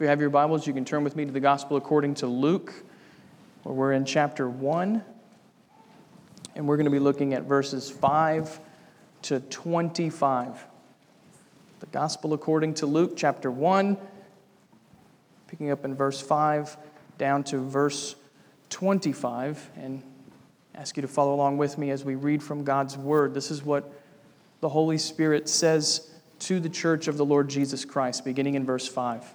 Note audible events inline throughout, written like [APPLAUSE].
If you have your Bibles, you can turn with me to the Gospel according to Luke, where we're in chapter 1. And we're going to be looking at verses 5 to 25. The Gospel according to Luke, chapter 1, picking up in verse 5 down to verse 25. And ask you to follow along with me as we read from God's Word. This is what the Holy Spirit says to the church of the Lord Jesus Christ, beginning in verse 5.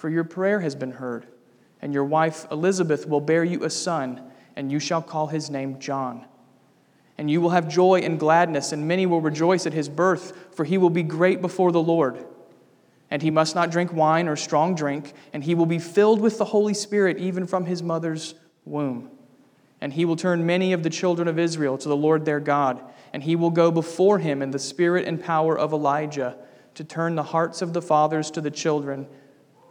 for your prayer has been heard, and your wife Elizabeth will bear you a son, and you shall call his name John. And you will have joy and gladness, and many will rejoice at his birth, for he will be great before the Lord. And he must not drink wine or strong drink, and he will be filled with the Holy Spirit even from his mother's womb. And he will turn many of the children of Israel to the Lord their God, and he will go before him in the spirit and power of Elijah to turn the hearts of the fathers to the children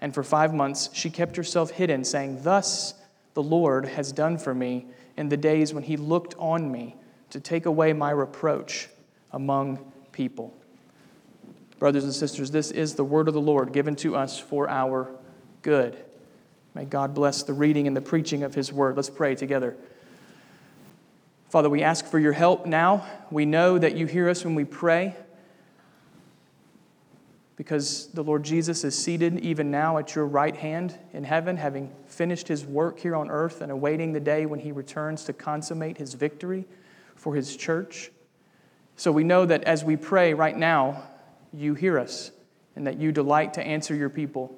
and for five months she kept herself hidden, saying, Thus the Lord has done for me in the days when he looked on me to take away my reproach among people. Brothers and sisters, this is the word of the Lord given to us for our good. May God bless the reading and the preaching of his word. Let's pray together. Father, we ask for your help now. We know that you hear us when we pray because the Lord Jesus is seated even now at your right hand in heaven, having finished his work here on earth and awaiting the day when he returns to consummate his victory for his church. So we know that as we pray right now, you hear us and that you delight to answer your people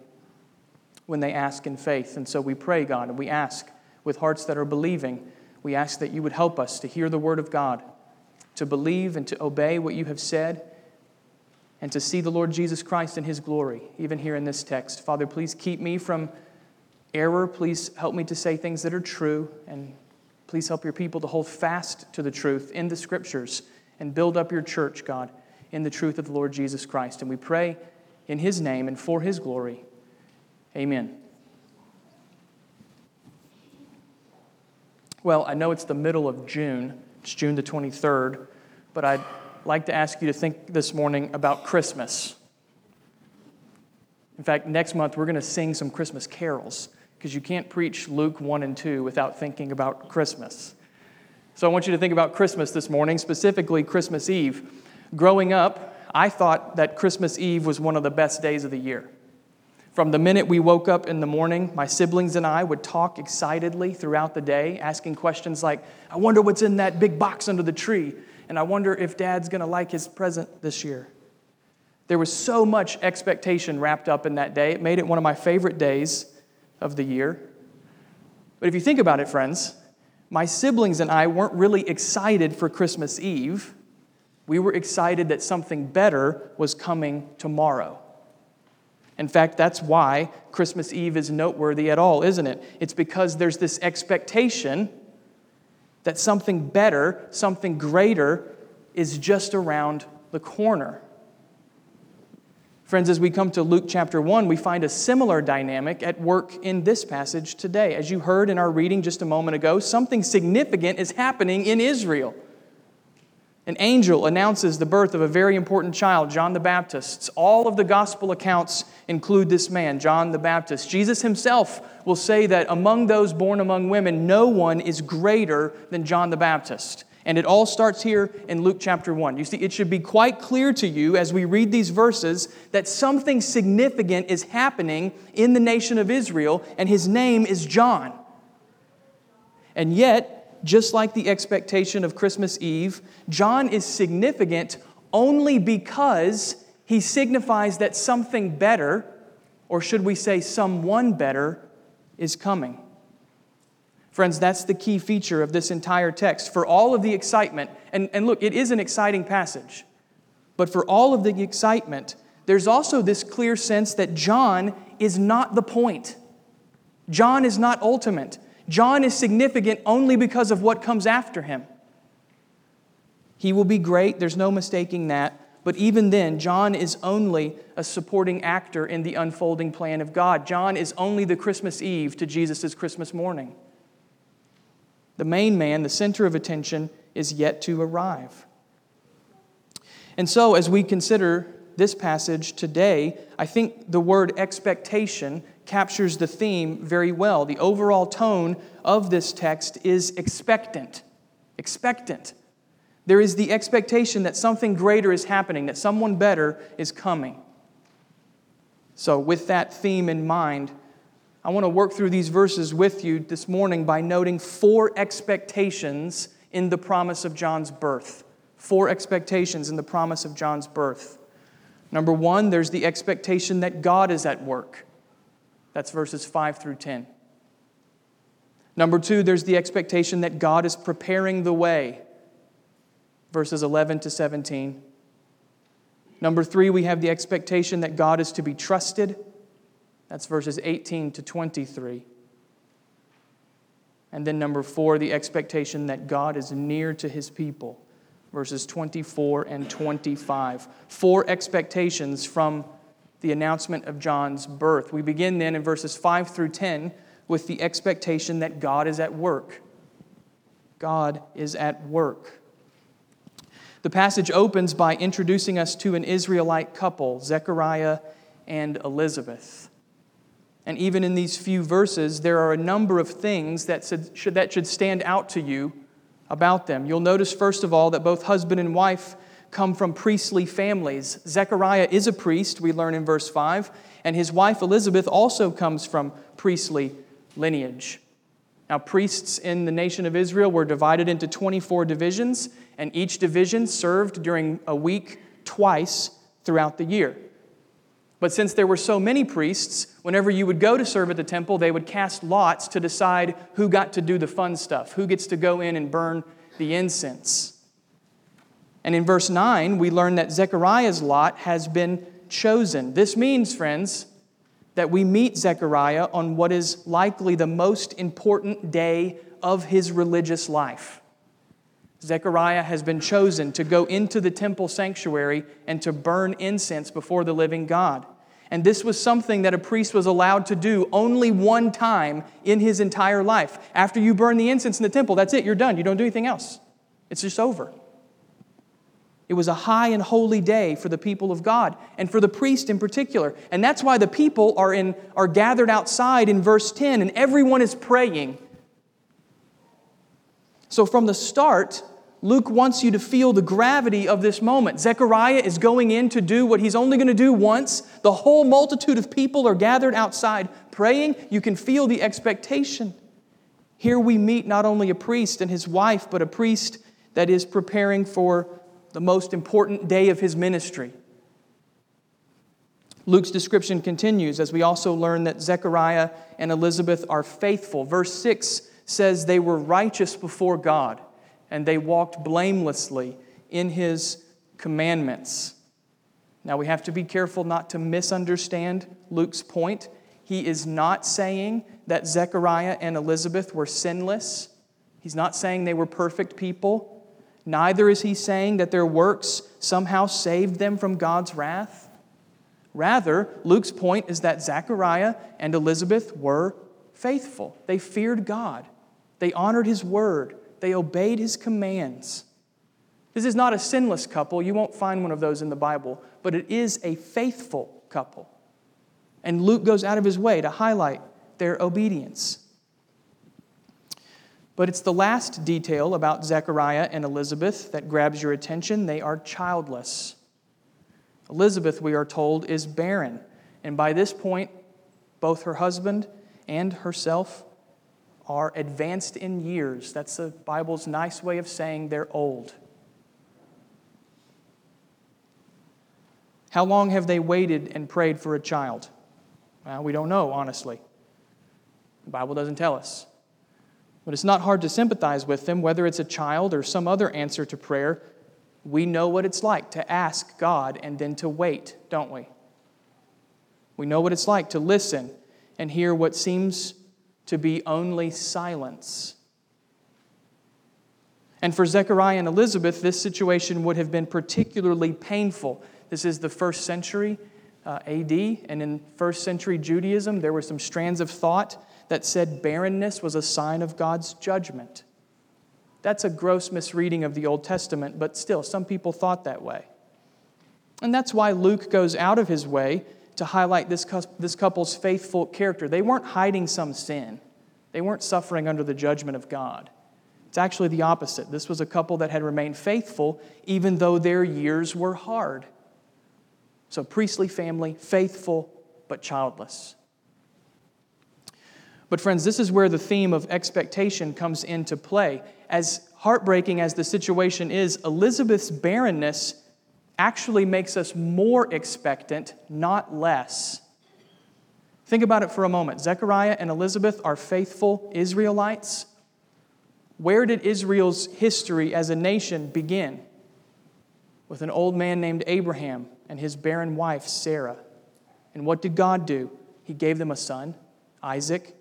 when they ask in faith. And so we pray, God, and we ask with hearts that are believing. We ask that you would help us to hear the word of God, to believe and to obey what you have said and to see the Lord Jesus Christ in his glory, even here in this text. Father, please keep me from error. Please help me to say things that are true. And please help your people to hold fast to the truth in the scriptures and build up your church, God, in the truth of the Lord Jesus Christ. And we pray in his name and for his glory. Amen. Well, I know it's the middle of June, it's June the 23rd, but I'd like to ask you to think this morning about Christmas. In fact, next month we're going to sing some Christmas carols because you can't preach Luke 1 and 2 without thinking about Christmas. So I want you to think about Christmas this morning, specifically Christmas Eve. Growing up, I thought that Christmas Eve was one of the best days of the year. From the minute we woke up in the morning, my siblings and I would talk excitedly throughout the day, asking questions like, I wonder what's in that big box under the tree and I wonder if dad's going to like his present this year. There was so much expectation wrapped up in that day. It made it one of my favorite days of the year. But if you think about it, friends, my siblings and I weren't really excited for Christmas Eve. We were excited that something better was coming tomorrow. In fact, that's why Christmas Eve is noteworthy at all, isn't it? It's because there's this expectation that something better, something greater, is just around the corner. Friends, as we come to Luke chapter 1, we find a similar dynamic at work in this passage today. As you heard in our reading just a moment ago, something significant is happening in Israel. An angel announces the birth of a very important child, John the Baptist. All of the gospel accounts include this man, John the Baptist. Jesus himself will say that among those born among women, no one is greater than John the Baptist. And it all starts here in Luke chapter 1. You see, it should be quite clear to you as we read these verses that something significant is happening in the nation of Israel, and his name is John. And yet, just like the expectation of Christmas Eve, John is significant only because he signifies that something better, or should we say someone better, is coming. Friends, that's the key feature of this entire text. For all of the excitement, and, and look, it is an exciting passage, but for all of the excitement, there's also this clear sense that John is not the point. John is not ultimate. John is significant only because of what comes after him. He will be great, there's no mistaking that. But even then, John is only a supporting actor in the unfolding plan of God. John is only the Christmas Eve to Jesus' Christmas morning. The main man, the center of attention, is yet to arrive. And so, as we consider this passage today, I think the word expectation captures the theme very well. The overall tone of this text is expectant. Expectant. There is the expectation that something greater is happening, that someone better is coming. So, with that theme in mind, I want to work through these verses with you this morning by noting four expectations in the promise of John's birth. Four expectations in the promise of John's birth. Number one, there's the expectation that God is at work. That's verses 5 through 10. Number two, there's the expectation that God is preparing the way. Verses 11 to 17. Number three, we have the expectation that God is to be trusted. That's verses 18 to 23. And then, number four, the expectation that God is near to his people, verses 24 and 25. Four expectations from the announcement of John's birth. We begin then in verses 5 through 10 with the expectation that God is at work. God is at work. The passage opens by introducing us to an Israelite couple, Zechariah and Elizabeth. And even in these few verses, there are a number of things that should, that should stand out to you about them. You'll notice, first of all, that both husband and wife come from priestly families. Zechariah is a priest, we learn in verse 5, and his wife Elizabeth also comes from priestly lineage. Now, priests in the nation of Israel were divided into 24 divisions, and each division served during a week twice throughout the year. But since there were so many priests, whenever you would go to serve at the temple, they would cast lots to decide who got to do the fun stuff, who gets to go in and burn the incense. And in verse 9, we learn that Zechariah's lot has been chosen. This means, friends, that we meet Zechariah on what is likely the most important day of his religious life. Zechariah has been chosen to go into the temple sanctuary and to burn incense before the living God. And this was something that a priest was allowed to do only one time in his entire life. After you burn the incense in the temple, that's it, you're done. You don't do anything else. It's just over. It was a high and holy day for the people of God and for the priest in particular. And that's why the people are, in, are gathered outside in verse 10 and everyone is praying. So from the start, Luke wants you to feel the gravity of this moment. Zechariah is going in to do what he's only going to do once. The whole multitude of people are gathered outside praying. You can feel the expectation. Here we meet not only a priest and his wife, but a priest that is preparing for the most important day of his ministry. Luke's description continues as we also learn that Zechariah and Elizabeth are faithful. Verse 6 says they were righteous before God and they walked blamelessly in his commandments. Now we have to be careful not to misunderstand Luke's point. He is not saying that Zechariah and Elizabeth were sinless. He's not saying they were perfect people. Neither is he saying that their works somehow saved them from God's wrath. Rather, Luke's point is that Zechariah and Elizabeth were faithful. They feared God, they honored his word, they obeyed his commands. This is not a sinless couple. You won't find one of those in the Bible, but it is a faithful couple. And Luke goes out of his way to highlight their obedience. But it's the last detail about Zechariah and Elizabeth that grabs your attention. They are childless. Elizabeth, we are told, is barren. And by this point, both her husband and herself are advanced in years. That's the Bible's nice way of saying they're old. How long have they waited and prayed for a child? Well, we don't know, honestly. The Bible doesn't tell us. But it's not hard to sympathize with them, whether it's a child or some other answer to prayer. We know what it's like to ask God and then to wait, don't we? We know what it's like to listen and hear what seems to be only silence. And for Zechariah and Elizabeth, this situation would have been particularly painful. This is the first century uh, AD, and in first century Judaism, there were some strands of thought that said barrenness was a sign of God's judgment. That's a gross misreading of the Old Testament, but still, some people thought that way. And that's why Luke goes out of his way to highlight this, this couple's faithful character. They weren't hiding some sin, they weren't suffering under the judgment of God. It's actually the opposite. This was a couple that had remained faithful even though their years were hard. So, priestly family, faithful but childless. But, friends, this is where the theme of expectation comes into play. As heartbreaking as the situation is, Elizabeth's barrenness actually makes us more expectant, not less. Think about it for a moment. Zechariah and Elizabeth are faithful Israelites. Where did Israel's history as a nation begin? With an old man named Abraham and his barren wife, Sarah. And what did God do? He gave them a son, Isaac.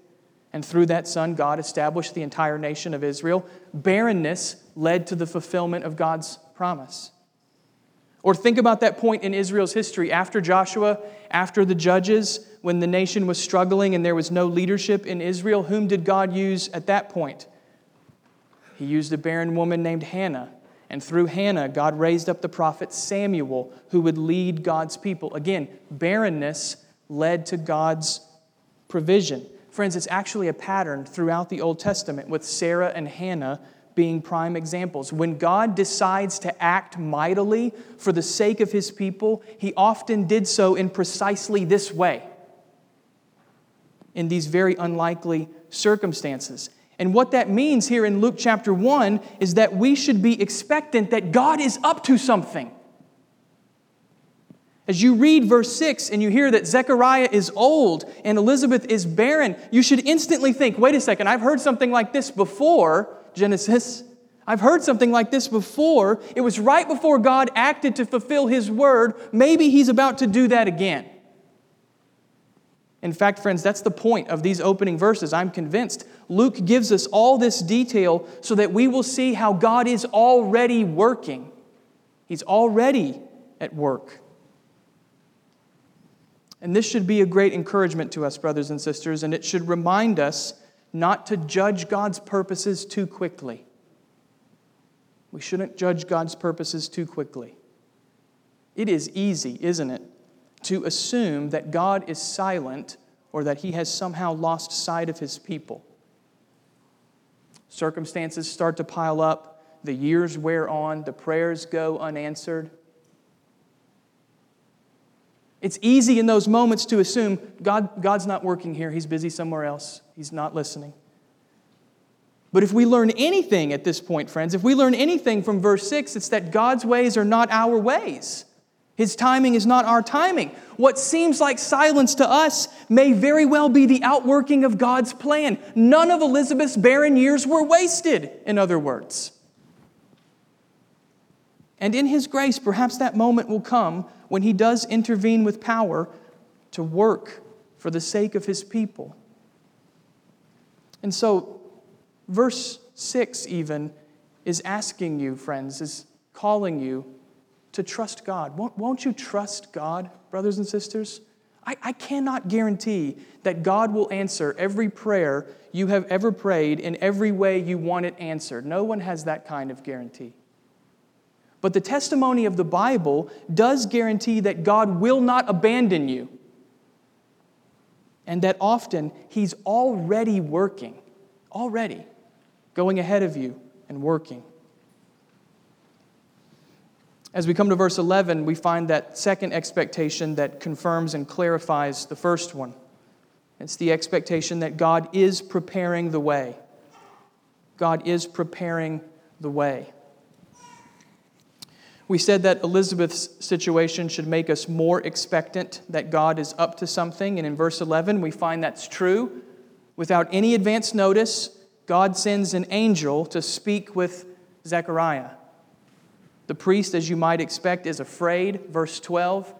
And through that son, God established the entire nation of Israel. Barrenness led to the fulfillment of God's promise. Or think about that point in Israel's history after Joshua, after the judges, when the nation was struggling and there was no leadership in Israel. Whom did God use at that point? He used a barren woman named Hannah. And through Hannah, God raised up the prophet Samuel, who would lead God's people. Again, barrenness led to God's provision. Friends, it's actually a pattern throughout the Old Testament with Sarah and Hannah being prime examples. When God decides to act mightily for the sake of his people, he often did so in precisely this way in these very unlikely circumstances. And what that means here in Luke chapter 1 is that we should be expectant that God is up to something. As you read verse 6 and you hear that Zechariah is old and Elizabeth is barren, you should instantly think wait a second, I've heard something like this before, Genesis. I've heard something like this before. It was right before God acted to fulfill his word. Maybe he's about to do that again. In fact, friends, that's the point of these opening verses. I'm convinced. Luke gives us all this detail so that we will see how God is already working. He's already at work. And this should be a great encouragement to us, brothers and sisters, and it should remind us not to judge God's purposes too quickly. We shouldn't judge God's purposes too quickly. It is easy, isn't it, to assume that God is silent or that he has somehow lost sight of his people. Circumstances start to pile up, the years wear on, the prayers go unanswered. It's easy in those moments to assume God, God's not working here, He's busy somewhere else, He's not listening. But if we learn anything at this point, friends, if we learn anything from verse 6, it's that God's ways are not our ways. His timing is not our timing. What seems like silence to us may very well be the outworking of God's plan. None of Elizabeth's barren years were wasted, in other words. And in His grace, perhaps that moment will come when He does intervene with power to work for the sake of His people. And so, verse 6 even is asking you, friends, is calling you to trust God. Won't, you trust God, brothers and sisters? I, I cannot guarantee that God will answer every prayer you have ever prayed in every way you want it answered. No one has that kind of guarantee. But the testimony of the Bible does guarantee that God will not abandon you and that often He's already working, already going ahead of you and working. As we come to verse 11, we find that second expectation that confirms and clarifies the first one. It's the expectation that God is preparing the way. God is preparing the way. We said that Elizabeth's situation should make us more expectant that God is up to something. And in verse 11, we find that's true. Without any advance notice, God sends an angel to speak with Zechariah. The priest, as you might expect, is afraid. Verse 12.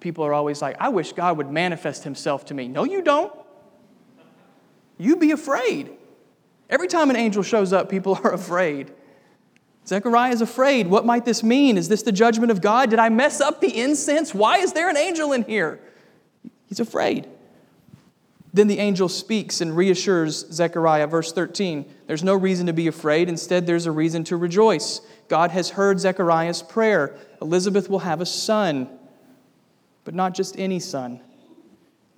People are always like, I wish God would manifest himself to me. No, you don't. You be afraid. Every time an angel shows up, people [LAUGHS] are afraid. Zechariah is afraid. What might this mean? Is this the judgment of God? Did I mess up the incense? Why is there an angel in here? He's afraid. Then the angel speaks and reassures Zechariah, verse 13. There's no reason to be afraid. Instead, there's a reason to rejoice. God has heard Zechariah's prayer. Elizabeth will have a son, but not just any son.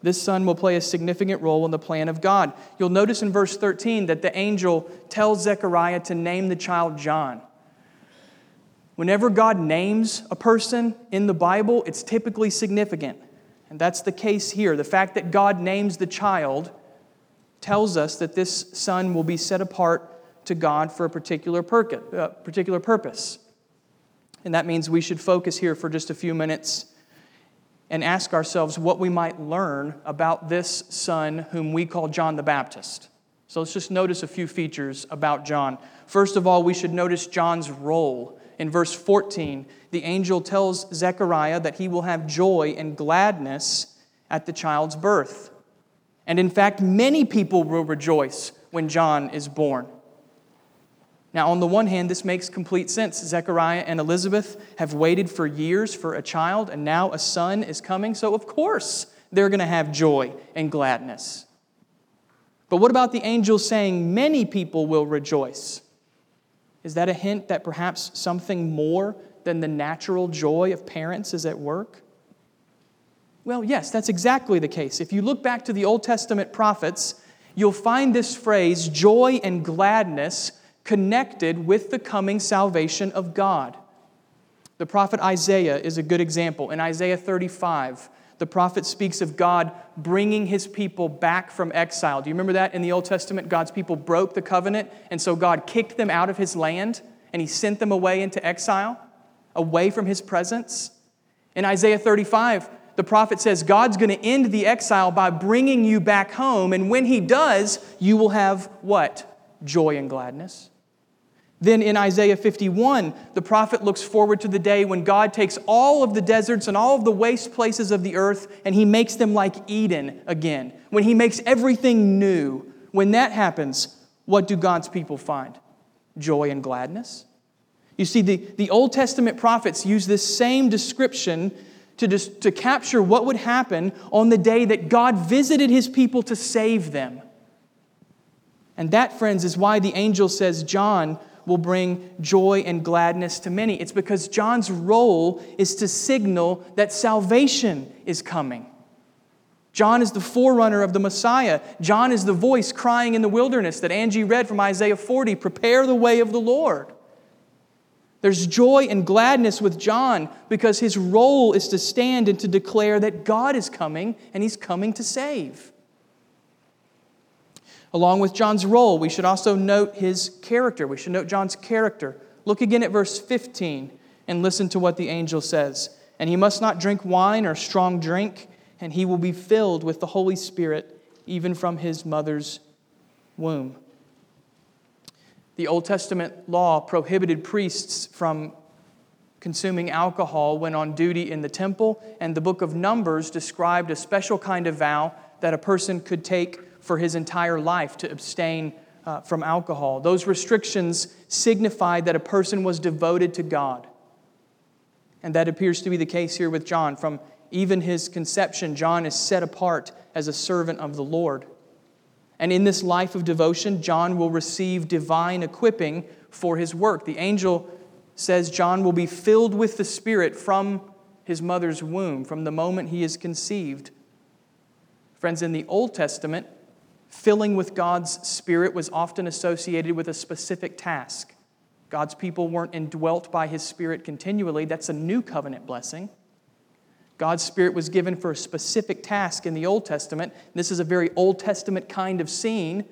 This son will play a significant role in the plan of God. You'll notice in verse 13 that the angel tells Zechariah to name the child John. Whenever God names a person in the Bible, it's typically significant. And that's the case here. The fact that God names the child tells us that this son will be set apart to God for a particular, uh, particular purpose. And that means we should focus here for just a few minutes and ask ourselves what we might learn about this son whom we call John the Baptist. So let's just notice a few features about John. First of all, we should notice John's role. In verse 14, the angel tells Zechariah that he will have joy and gladness at the child's birth. And in fact, many people will rejoice when John is born. Now, on the one hand, this makes complete sense. Zechariah and Elizabeth have waited for years for a child, and now a son is coming, so of course they're going to have joy and gladness. But what about the angel saying many people will rejoice? Is that a hint that perhaps something more than the natural joy of parents is at work? Well, yes, that's exactly the case. If you look back to the Old Testament prophets, you'll find this phrase, joy and gladness, connected with the coming salvation of God. The prophet Isaiah is a good example. In Isaiah 35, the prophet speaks of God bringing his people back from exile. Do you remember that in the Old Testament? God's people broke the covenant, and so God kicked them out of his land and he sent them away into exile, away from his presence. In Isaiah 35, the prophet says God's going to end the exile by bringing you back home, and when he does, you will have what? Joy and gladness. Then in Isaiah 51, the prophet looks forward to the day when God takes all of the deserts and all of the waste places of the earth and he makes them like Eden again. When he makes everything new. When that happens, what do God's people find? Joy and gladness. You see, the, the Old Testament prophets use this same description to, just, to capture what would happen on the day that God visited his people to save them. And that, friends, is why the angel says John will bring joy and gladness to many. It's because John's role is to signal that salvation is coming. John is the forerunner of the Messiah. John is the voice crying in the wilderness that Angie read from Isaiah 40 prepare the way of the Lord. There's joy and gladness with John because his role is to stand and to declare that God is coming and he's coming to save. Along with John's role, we should also note his character. We should note John's character. Look again at verse 15 and listen to what the angel says. And he must not drink wine or strong drink, and he will be filled with the Holy Spirit even from his mother's womb. The Old Testament law prohibited priests from consuming alcohol when on duty in the temple, and the book of Numbers described a special kind of vow that a person could take for his entire life to abstain uh, from alcohol. Those restrictions signified that a person was devoted to God. And that appears to be the case here with John. From even his conception, John is set apart as a servant of the Lord. And in this life of devotion, John will receive divine equipping for his work. The angel says John will be filled with the Spirit from his mother's womb, from the moment he is conceived. Friends, in the Old Testament, filling with God's Spirit was often associated with a specific task. God's people weren't indwelt by his Spirit continually. That's a new covenant blessing. God's Spirit was given for a specific task in the Old Testament. This is a very Old Testament kind of scene.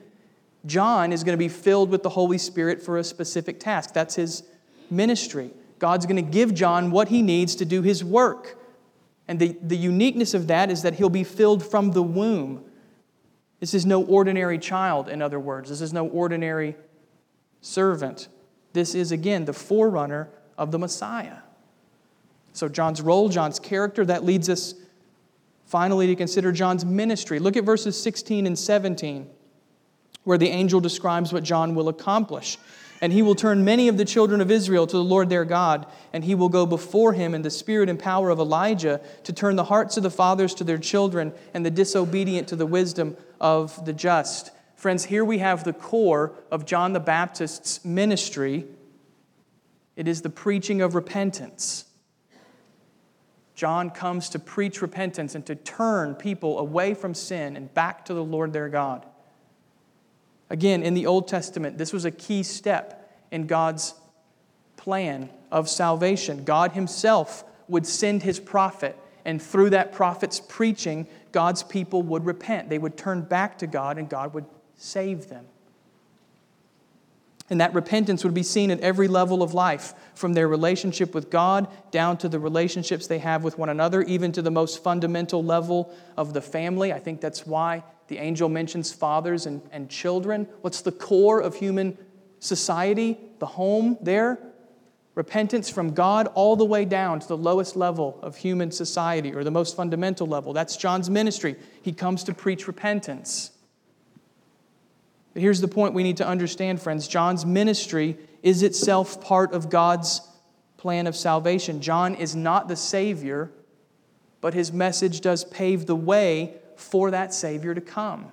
John is going to be filled with the Holy Spirit for a specific task. That's his ministry. God's going to give John what he needs to do his work. And the, the uniqueness of that is that he'll be filled from the womb. This is no ordinary child, in other words. This is no ordinary servant. This is, again, the forerunner of the Messiah. So, John's role, John's character, that leads us finally to consider John's ministry. Look at verses 16 and 17, where the angel describes what John will accomplish. And he will turn many of the children of Israel to the Lord their God, and he will go before him in the spirit and power of Elijah to turn the hearts of the fathers to their children and the disobedient to the wisdom of the just. Friends, here we have the core of John the Baptist's ministry it is the preaching of repentance. John comes to preach repentance and to turn people away from sin and back to the Lord their God. Again, in the Old Testament, this was a key step in God's plan of salvation. God Himself would send His prophet, and through that prophet's preaching, God's people would repent. They would turn back to God, and God would save them. And that repentance would be seen at every level of life, from their relationship with God down to the relationships they have with one another, even to the most fundamental level of the family. I think that's why the angel mentions fathers and, and children. What's the core of human society? The home there? Repentance from God all the way down to the lowest level of human society or the most fundamental level. That's John's ministry. He comes to preach repentance. But here's the point we need to understand, friends John's ministry is itself part of God's plan of salvation. John is not the Savior, but his message does pave the way for that Savior to come.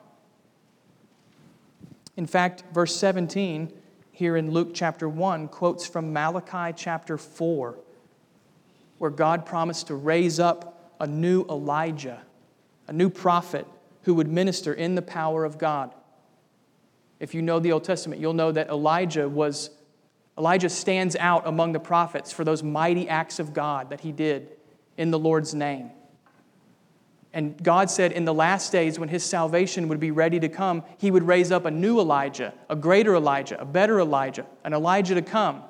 In fact, verse 17 here in Luke chapter 1 quotes from Malachi chapter 4, where God promised to raise up a new Elijah, a new prophet who would minister in the power of God. If you know the Old Testament, you'll know that Elijah was Elijah stands out among the prophets for those mighty acts of God that he did in the Lord's name. And God said in the last days, when his salvation would be ready to come, he would raise up a new Elijah, a greater Elijah, a better Elijah, an Elijah to come.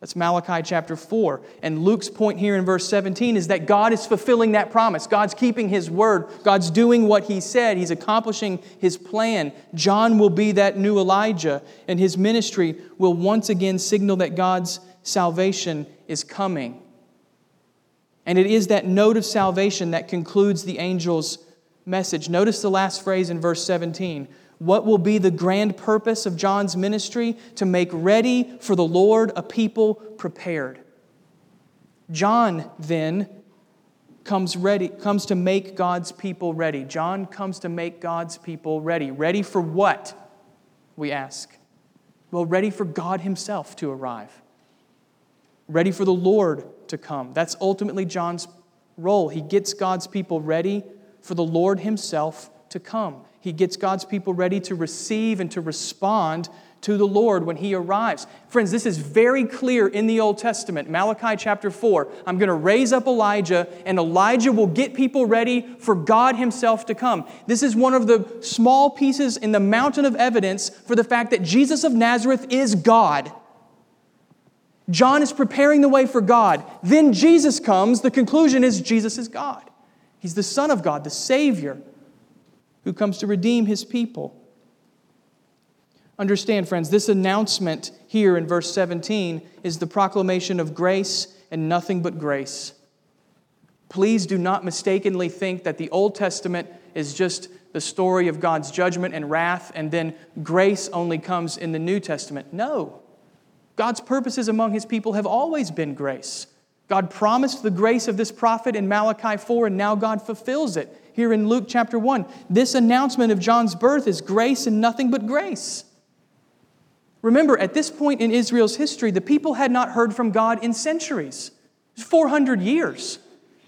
That's Malachi chapter 4. And Luke's point here in verse 17 is that God is fulfilling that promise. God's keeping his word. God's doing what he said. He's accomplishing his plan. John will be that new Elijah, and his ministry will once again signal that God's salvation is coming. And it is that note of salvation that concludes the angel's message. Notice the last phrase in verse 17 what will be the grand purpose of John's ministry? To make ready for the Lord a people prepared. John then comes ready comes to make God's people ready. John comes to make God's people ready. Ready for what? We ask. Well, ready for God himself to arrive. Ready for the Lord to come. That's ultimately John's role. He gets God's people ready for the Lord himself to come. He gets God's people ready to receive and to respond to the Lord when He arrives. Friends, this is very clear in the Old Testament. Malachi chapter 4. I'm going to raise up Elijah, and Elijah will get people ready for God Himself to come. This is one of the small pieces in the mountain of evidence for the fact that Jesus of Nazareth is God. John is preparing the way for God. Then Jesus comes. The conclusion is Jesus is God. He's the Son of God, the Savior who comes to redeem his people. Understand, friends, this announcement here in verse 17 is the proclamation of grace and nothing but grace. Please do not mistakenly think that the Old Testament is just the story of God's judgment and wrath, and then grace only comes in the New Testament. No. God's purposes among his people have always been grace. God promised the grace of this prophet in Malachi 4, and now God fulfills it here in Luke chapter 1. This announcement of John's birth is grace and nothing but grace. Remember, at this point in Israel's history, the people had not heard from God in centuries 400 years.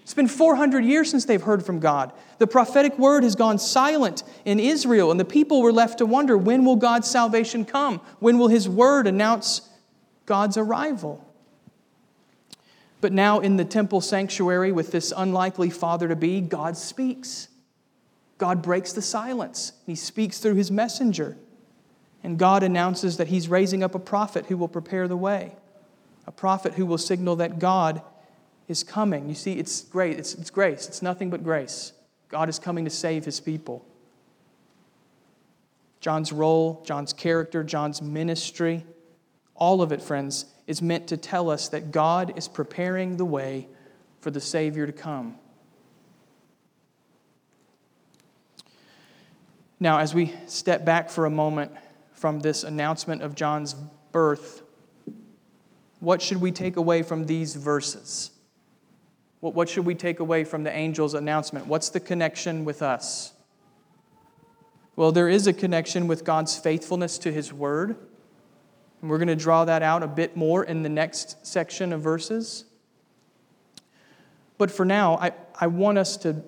It's been 400 years since they've heard from God. The prophetic word has gone silent in Israel, and the people were left to wonder when will God's salvation come? When will his word announce God's arrival? But now in the temple sanctuary with this unlikely father to be, God speaks. God breaks the silence. He speaks through his messenger. And God announces that he's raising up a prophet who will prepare the way, a prophet who will signal that God is coming. You see, it's great. It's, it's grace. It's nothing but grace. God is coming to save his people. John's role, John's character, John's ministry, all of it, friends, is meant to tell us that God is preparing the way for the Savior to come. Now, as we step back for a moment from this announcement of John's birth, what should we take away from these verses? What should we take away from the angel's announcement? What's the connection with us? Well, there is a connection with God's faithfulness to his word. And we're going to draw that out a bit more in the next section of verses. But for now, I, I want us to,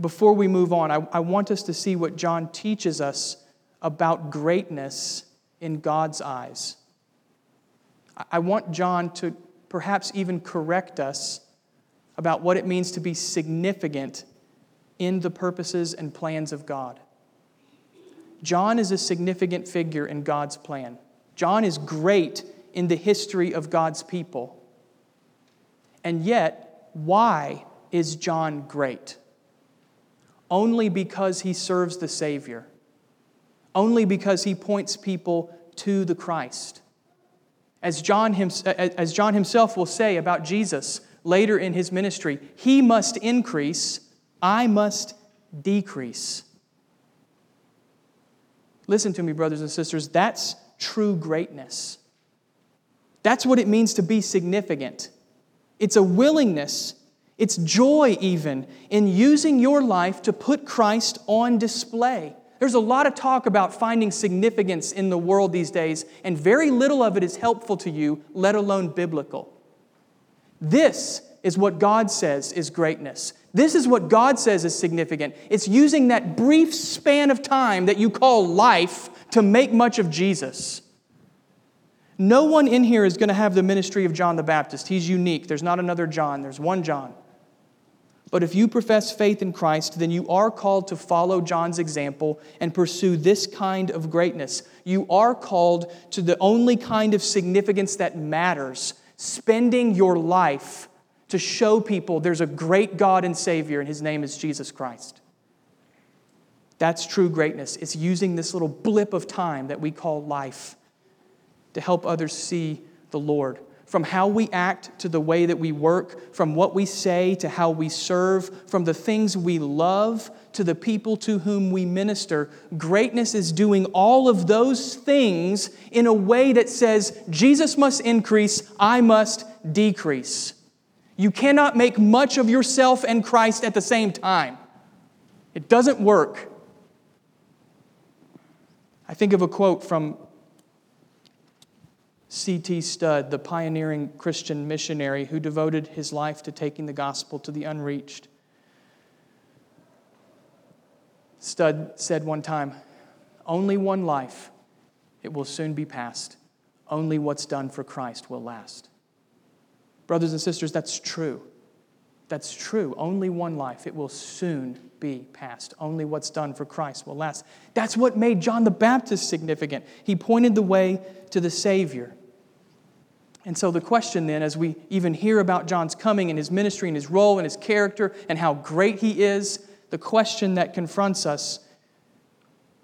before we move on, I, I want us to see what John teaches us about greatness in God's eyes. I want John to perhaps even correct us about what it means to be significant in the purposes and plans of God. John is a significant figure in God's plan. John is great in the history of God's people. And yet, why is John great? Only because he serves the Savior, only because he points people to the Christ. As John, as John himself will say about Jesus, later in his ministry. He must increase, I must decrease. Listen to me, brothers and sisters, that's true greatness. That's what it means to be significant. It's a willingness, it's joy even, in using your life to put Christ on display. There's a lot of talk about finding significance in the world these days, and very little of it is helpful to you, let alone biblical. This is what God says is greatness. This is what God says is significant. It's using that brief span of time that you call life to make much of Jesus. No one in here is going to have the ministry of John the Baptist. He's unique. There's not another John, there's one John. But if you profess faith in Christ, then you are called to follow John's example and pursue this kind of greatness. You are called to the only kind of significance that matters spending your life to show people there's a great God and Savior, and His name is Jesus Christ. That's true greatness. It's using this little blip of time that we call life to help others see the Lord. From how we act to the way that we work, from what we say to how we serve, from the things we love to the people to whom we minister. Greatness is doing all of those things in a way that says, Jesus must increase, I must decrease. You cannot make much of yourself and Christ at the same time. It doesn't work. I think of a quote from C.T. Studd, the pioneering Christian missionary who devoted his life to taking the gospel to the unreached. Studd said one time, Only one life, it will soon be past. Only what's done for Christ will last. Brothers and sisters, that's true. That's true. Only one life, it will soon be past. Only what's done for Christ will last. That's what made John the Baptist significant. He pointed the way to the Savior. And so, the question then, as we even hear about John's coming and his ministry and his role and his character and how great he is, the question that confronts us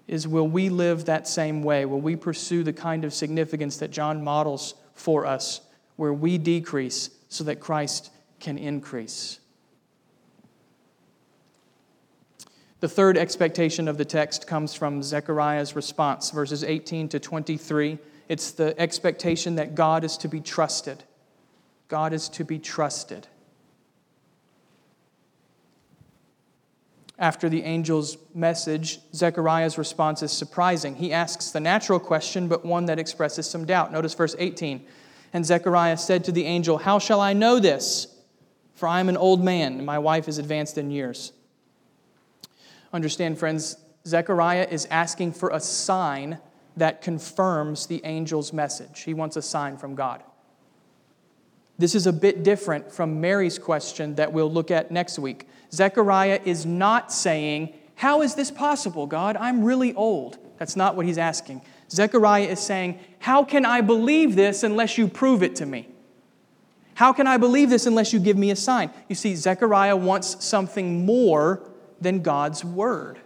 is will we live that same way? Will we pursue the kind of significance that John models for us, where we decrease so that Christ can increase. The third expectation of the text comes from Zechariah's response, verses 18 to 23. It's the expectation that God is to be trusted. God is to be trusted. After the angel's message, Zechariah's response is surprising. He asks the natural question, but one that expresses some doubt. Notice verse 18. And Zechariah said to the angel, How shall I know this? For I am an old man, and my wife is advanced in years. Understand, friends, Zechariah is asking for a sign that confirms the angel's message. He wants a sign from God. This is a bit different from Mary's question that we'll look at next week. Zechariah is not saying, How is this possible, God? I'm really old. That's not what he's asking. Zechariah is saying, How can I believe this unless you prove it to me? How can I believe this unless you give me a sign? You see, Zechariah wants something more than God's word.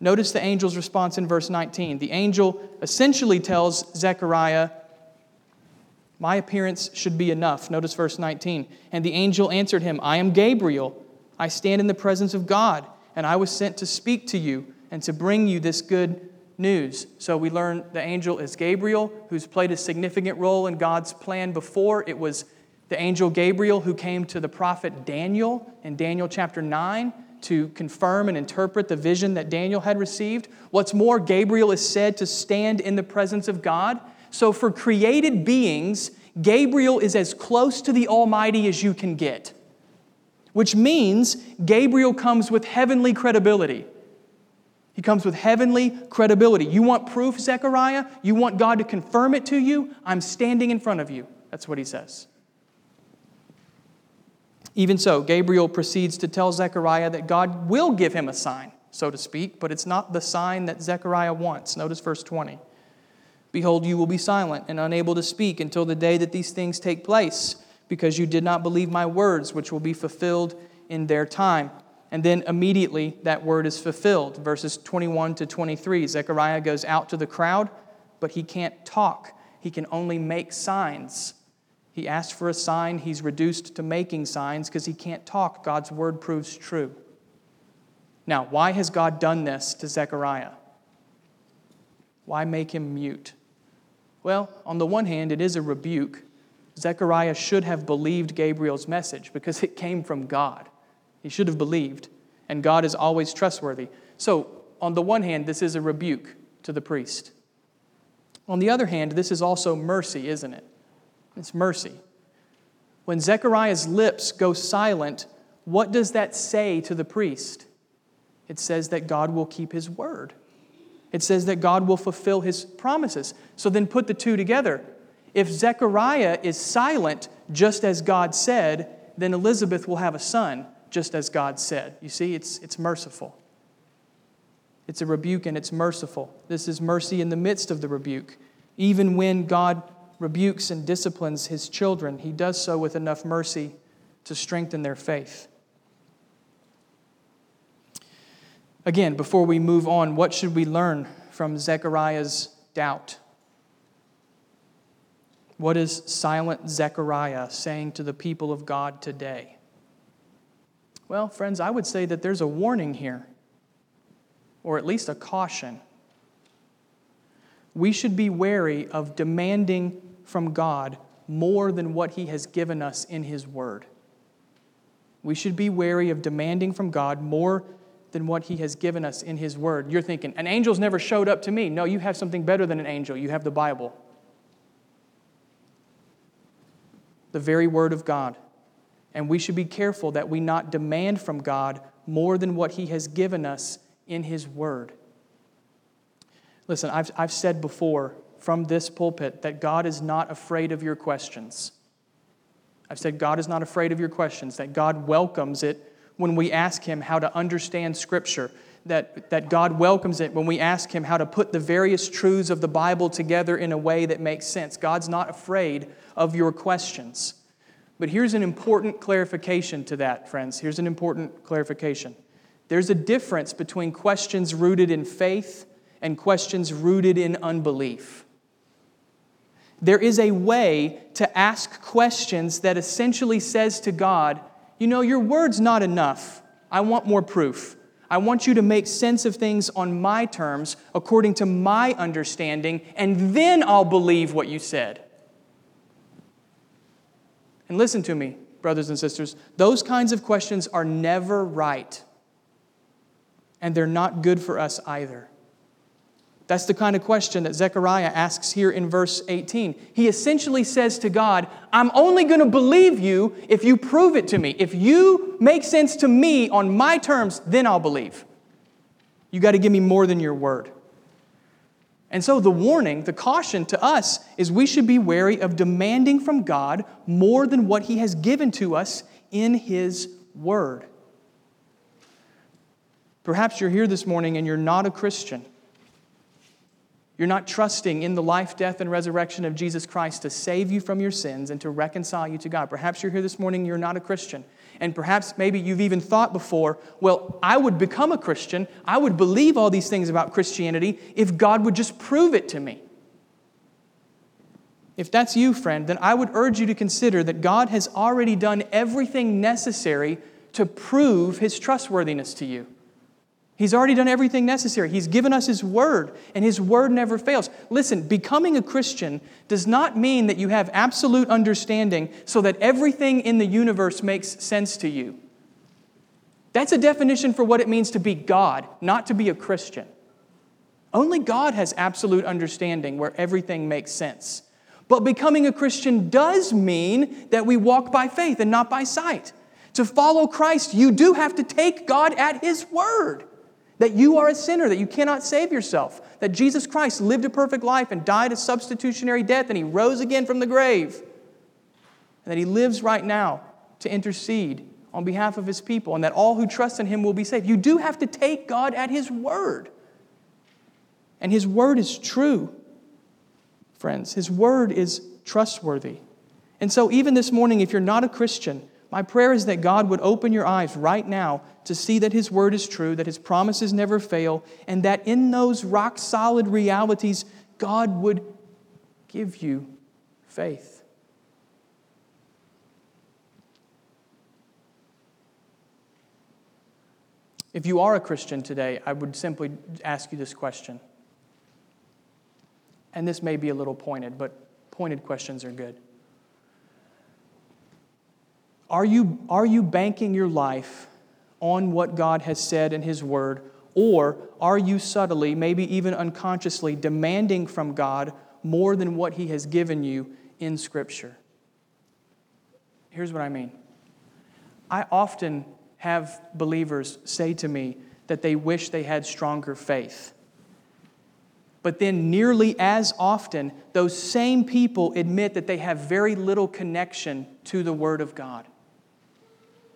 Notice the angel's response in verse 19. The angel essentially tells Zechariah, My appearance should be enough. Notice verse 19. And the angel answered him, I am Gabriel. I stand in the presence of God, and I was sent to speak to you and to bring you this good news. So we learn the angel is Gabriel, who's played a significant role in God's plan before. It was the angel Gabriel who came to the prophet Daniel in Daniel chapter 9 to confirm and interpret the vision that Daniel had received. What's more, Gabriel is said to stand in the presence of God. So, for created beings, Gabriel is as close to the Almighty as you can get, which means Gabriel comes with heavenly credibility. He comes with heavenly credibility. You want proof, Zechariah? You want God to confirm it to you? I'm standing in front of you. That's what he says. Even so, Gabriel proceeds to tell Zechariah that God will give him a sign, so to speak, but it's not the sign that Zechariah wants. Notice verse 20. Behold, you will be silent and unable to speak until the day that these things take place, because you did not believe my words, which will be fulfilled in their time. And then immediately that word is fulfilled. Verses 21 to 23. Zechariah goes out to the crowd, but he can't talk, he can only make signs. He asked for a sign. He's reduced to making signs because he can't talk. God's word proves true. Now, why has God done this to Zechariah? Why make him mute? Well, on the one hand, it is a rebuke. Zechariah should have believed Gabriel's message because it came from God. He should have believed, and God is always trustworthy. So, on the one hand, this is a rebuke to the priest. On the other hand, this is also mercy, isn't it? It's mercy. When Zechariah's lips go silent, what does that say to the priest? It says that God will keep his word. It says that God will fulfill his promises. So then put the two together. If Zechariah is silent, just as God said, then Elizabeth will have a son, just as God said. You see, it's, it's merciful. It's a rebuke and it's merciful. This is mercy in the midst of the rebuke. Even when God rebukes and disciplines his children, he does so with enough mercy to strengthen their faith. Again, before we move on, what should we learn from Zechariah's doubt? What is silent Zechariah saying to the people of God today? Well, friends, I would say that there's a warning here, or at least a caution we should be wary of demanding from God more than what He has given us in His Word. We should be wary of demanding from God more than what He has given us in His Word. You're thinking, an angel's never showed up to me. No, you have something better than an angel. You have the Bible, the very Word of God. And we should be careful that we not demand from God more than what He has given us in His Word. Listen, I've, I've said before from this pulpit that God is not afraid of your questions. I've said God is not afraid of your questions, that God welcomes it when we ask Him how to understand Scripture, that, that God welcomes it when we ask Him how to put the various truths of the Bible together in a way that makes sense. God's not afraid of your questions. But here's an important clarification to that, friends. Here's an important clarification. There's a difference between questions rooted in faith and questions rooted in unbelief. there is a way to ask questions that essentially says to God, You know, your word's not enough. I want more proof. I want you to make sense of things on my terms, according to my understanding, and then I'll believe what you said. And listen to me, brothers and sisters, those kinds of questions are never right, and they're not good for us either. That's the kind of question that Zechariah asks here in verse 18. He essentially says to God, I'm only going to believe you if you prove it to me. If you make sense to me on my terms, then I'll believe. You got to give me more than your word. And so the warning, the caution to us is we should be wary of demanding from God more than what He has given to us in His word. Perhaps you're here this morning and you're not a Christian. You're not trusting in the life, death, and resurrection of Jesus Christ to save you from your sins and to reconcile you to God. Perhaps you're here this morning, you're not a Christian. And perhaps maybe you've even thought before, well, I would become a Christian, I would believe all these things about Christianity if God would just prove it to me. If that's you, friend, then I would urge you to consider that God has already done everything necessary to prove his trustworthiness to you. He's already done everything necessary. He's given us His Word, and His Word never fails. Listen, becoming a Christian does not mean that you have absolute understanding so that everything in the universe makes sense to you. That's a definition for what it means to be God, not to be a Christian. Only God has absolute understanding where everything makes sense. But becoming a Christian does mean that we walk by faith and not by sight. To follow Christ, you do have to take God at His word that you are a sinner, that you cannot save yourself, that Jesus Christ lived a perfect life and died a substitutionary death, and he rose again from the grave, and that he lives right now to intercede on behalf of his people, and that all who trust in him will be saved. You do have to take God at his word. And his word is true, friends. His word is trustworthy. And so, even this morning, if you're not a Christian, my prayer is that God would open your eyes right now to see that His word is true, that His promises never fail, and that in those rock solid realities, God would give you faith. If you are a Christian today, I would simply ask you this question. And this may be a little pointed, but pointed questions are good. Are you, are you banking your life on what God has said in His Word? Or are you subtly, maybe even unconsciously, demanding from God more than what He has given you in Scripture? Here's what I mean I often have believers say to me that they wish they had stronger faith. But then, nearly as often, those same people admit that they have very little connection to the Word of God.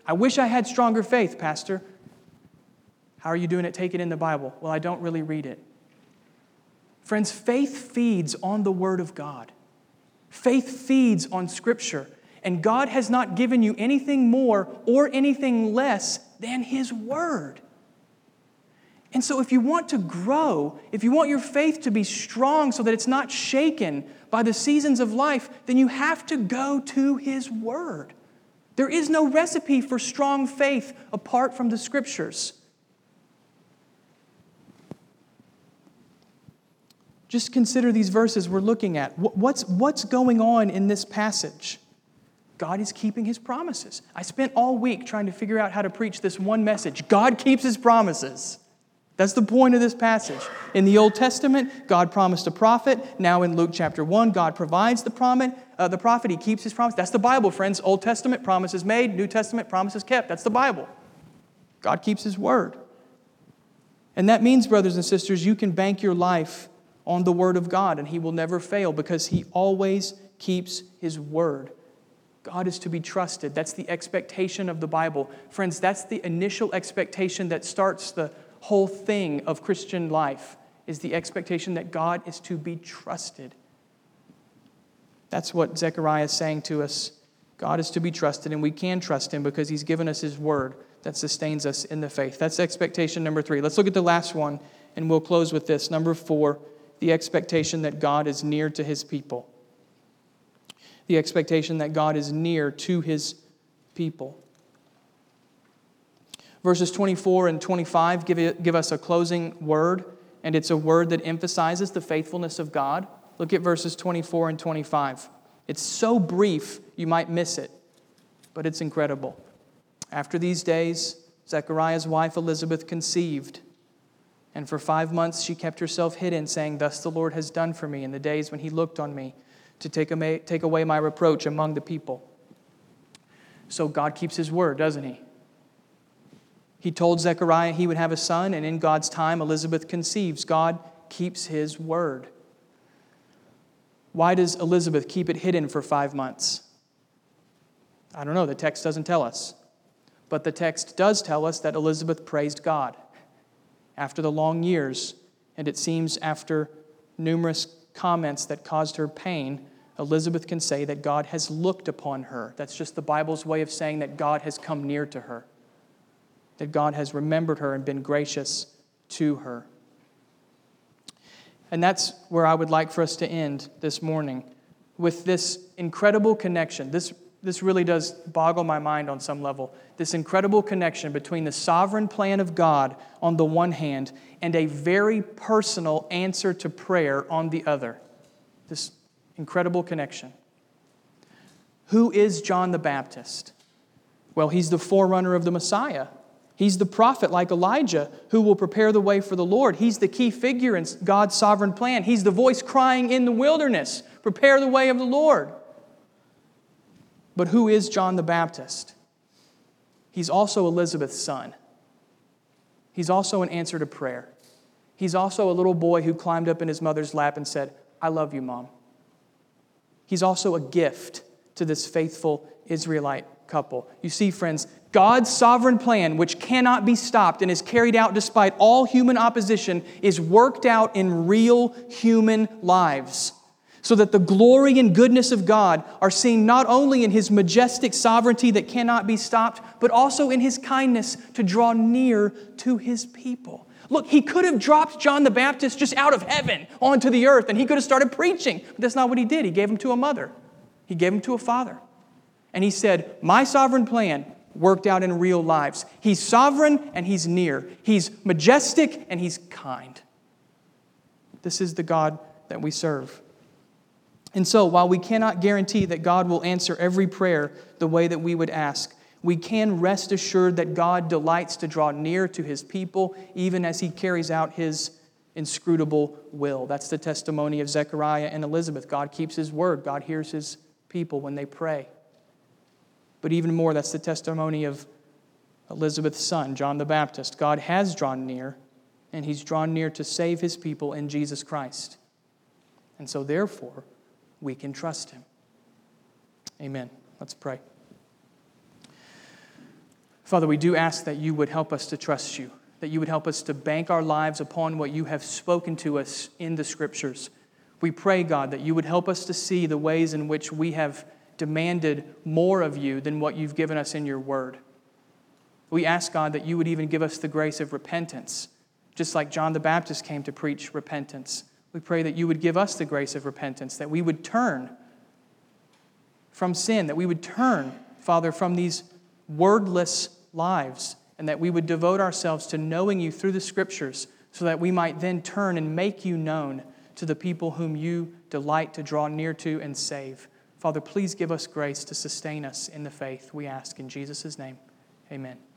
I wish I had stronger faith, Pastor. How are you doing it? Take it in the Bible. Well, I don't really read it. Friends, faith feeds on the Word of God, faith feeds on Scripture. And God has not given you anything more or anything less than His Word. And so, if you want to grow, if you want your faith to be strong so that it's not shaken by the seasons of life, then you have to go to His Word. There is no recipe for strong faith apart from the scriptures. Just consider these verses we're looking at. What's, what's going on in this passage? God is keeping his promises. I spent all week trying to figure out how to preach this one message God keeps his promises. That's the point of this passage. In the Old Testament, God promised a prophet. Now in Luke chapter 1, God provides the prophet. Uh, the prophet, he keeps his promise. That's the Bible, friends. Old Testament promises made, New Testament promises kept. That's the Bible. God keeps his word. And that means, brothers and sisters, you can bank your life on the word of God and he will never fail because he always keeps his word. God is to be trusted. That's the expectation of the Bible. Friends, that's the initial expectation that starts the whole thing of Christian life is the expectation that God is to be trusted. That's what Zechariah is saying to us. God is to be trusted, and we can trust him because he's given us his word that sustains us in the faith. That's expectation number three. Let's look at the last one, and we'll close with this. Number four, the expectation that God is near to his people. the expectation that God is near to his people. Verses 24 and 25 give, it, give us a closing word, and it's a word that emphasizes the faithfulness of God. Look at verses 24 and 25. It's so brief, you might miss it, but it's incredible. After these days, Zechariah's wife Elizabeth conceived, and for five months she kept herself hidden, saying, Thus the Lord has done for me in the days when he looked on me to take away my reproach among the people. So God keeps his word, doesn't he? He told Zechariah he would have a son, and in God's time, Elizabeth conceives. God keeps his word. Why does Elizabeth keep it hidden for five months? I don't know. The text doesn't tell us. But the text does tell us that Elizabeth praised God after the long years, and it seems after numerous comments that caused her pain, Elizabeth can say that God has looked upon her. That's just the Bible's way of saying that God has come near to her that God has remembered her and been gracious to her. And that's where I would like for us to end this morning with this incredible connection. This, this really does boggle my mind on some level. This incredible connection between the sovereign plan of God on the one hand and a very personal answer to prayer on the other. This incredible connection. Who is John the Baptist? Well, he's the forerunner of the Messiah. He's the prophet like Elijah who will prepare the way for the Lord. He's the key figure in God's sovereign plan. He's the voice crying in the wilderness, Prepare the way of the Lord. But who is John the Baptist? He's also Elizabeth's son. He's also an answer to prayer. He's also a little boy who climbed up in his mother's lap and said, I love you, Mom. He's also a gift to this faithful Israelite couple. You see, friends, God's sovereign plan, which cannot be stopped and is carried out despite all human opposition, is worked out in real human lives. So that the glory and goodness of God are seen not only in His majestic sovereignty that cannot be stopped, but also in His kindness to draw near to His people. Look, He could have dropped John the Baptist just out of heaven onto the earth and He could have started preaching. But that's not what He did. He gave him to a mother, He gave him to a father. And He said, My sovereign plan worked out in real lives. He's sovereign and he's near. He's majestic and he's kind. This is the God that we serve. And so, while we cannot guarantee that God will answer every prayer the way that we would ask, we can rest assured that God delights to draw near to his people even as he carries out his inscrutable will. That's the testimony of Zechariah and Elizabeth. God keeps his word, God hears his people when they pray. But even more, that's the testimony of Elizabeth's son, John the Baptist. God has drawn near, and he's drawn near to save his people in Jesus Christ. And so, therefore, we can trust him. Amen. Let's pray. Father, we do ask that you would help us to trust you, that you would help us to bank our lives upon what you have spoken to us in the scriptures. We pray, God, that you would help us to see the ways in which we have demanded more of you than what you've given us in your word. We ask, God, that you would even give us the grace of repentance, just like John the Baptist came to preach repentance. We pray that you would give us the grace of repentance, that we would turn from sin, that we would turn, Father, from these wordless lives, and that we would devote ourselves to knowing you through the scriptures so that we might then turn and make you known to the people whom you delight to draw near to and save. Father, please give us grace to sustain us in the faith, we ask in Jesus' name. Amen.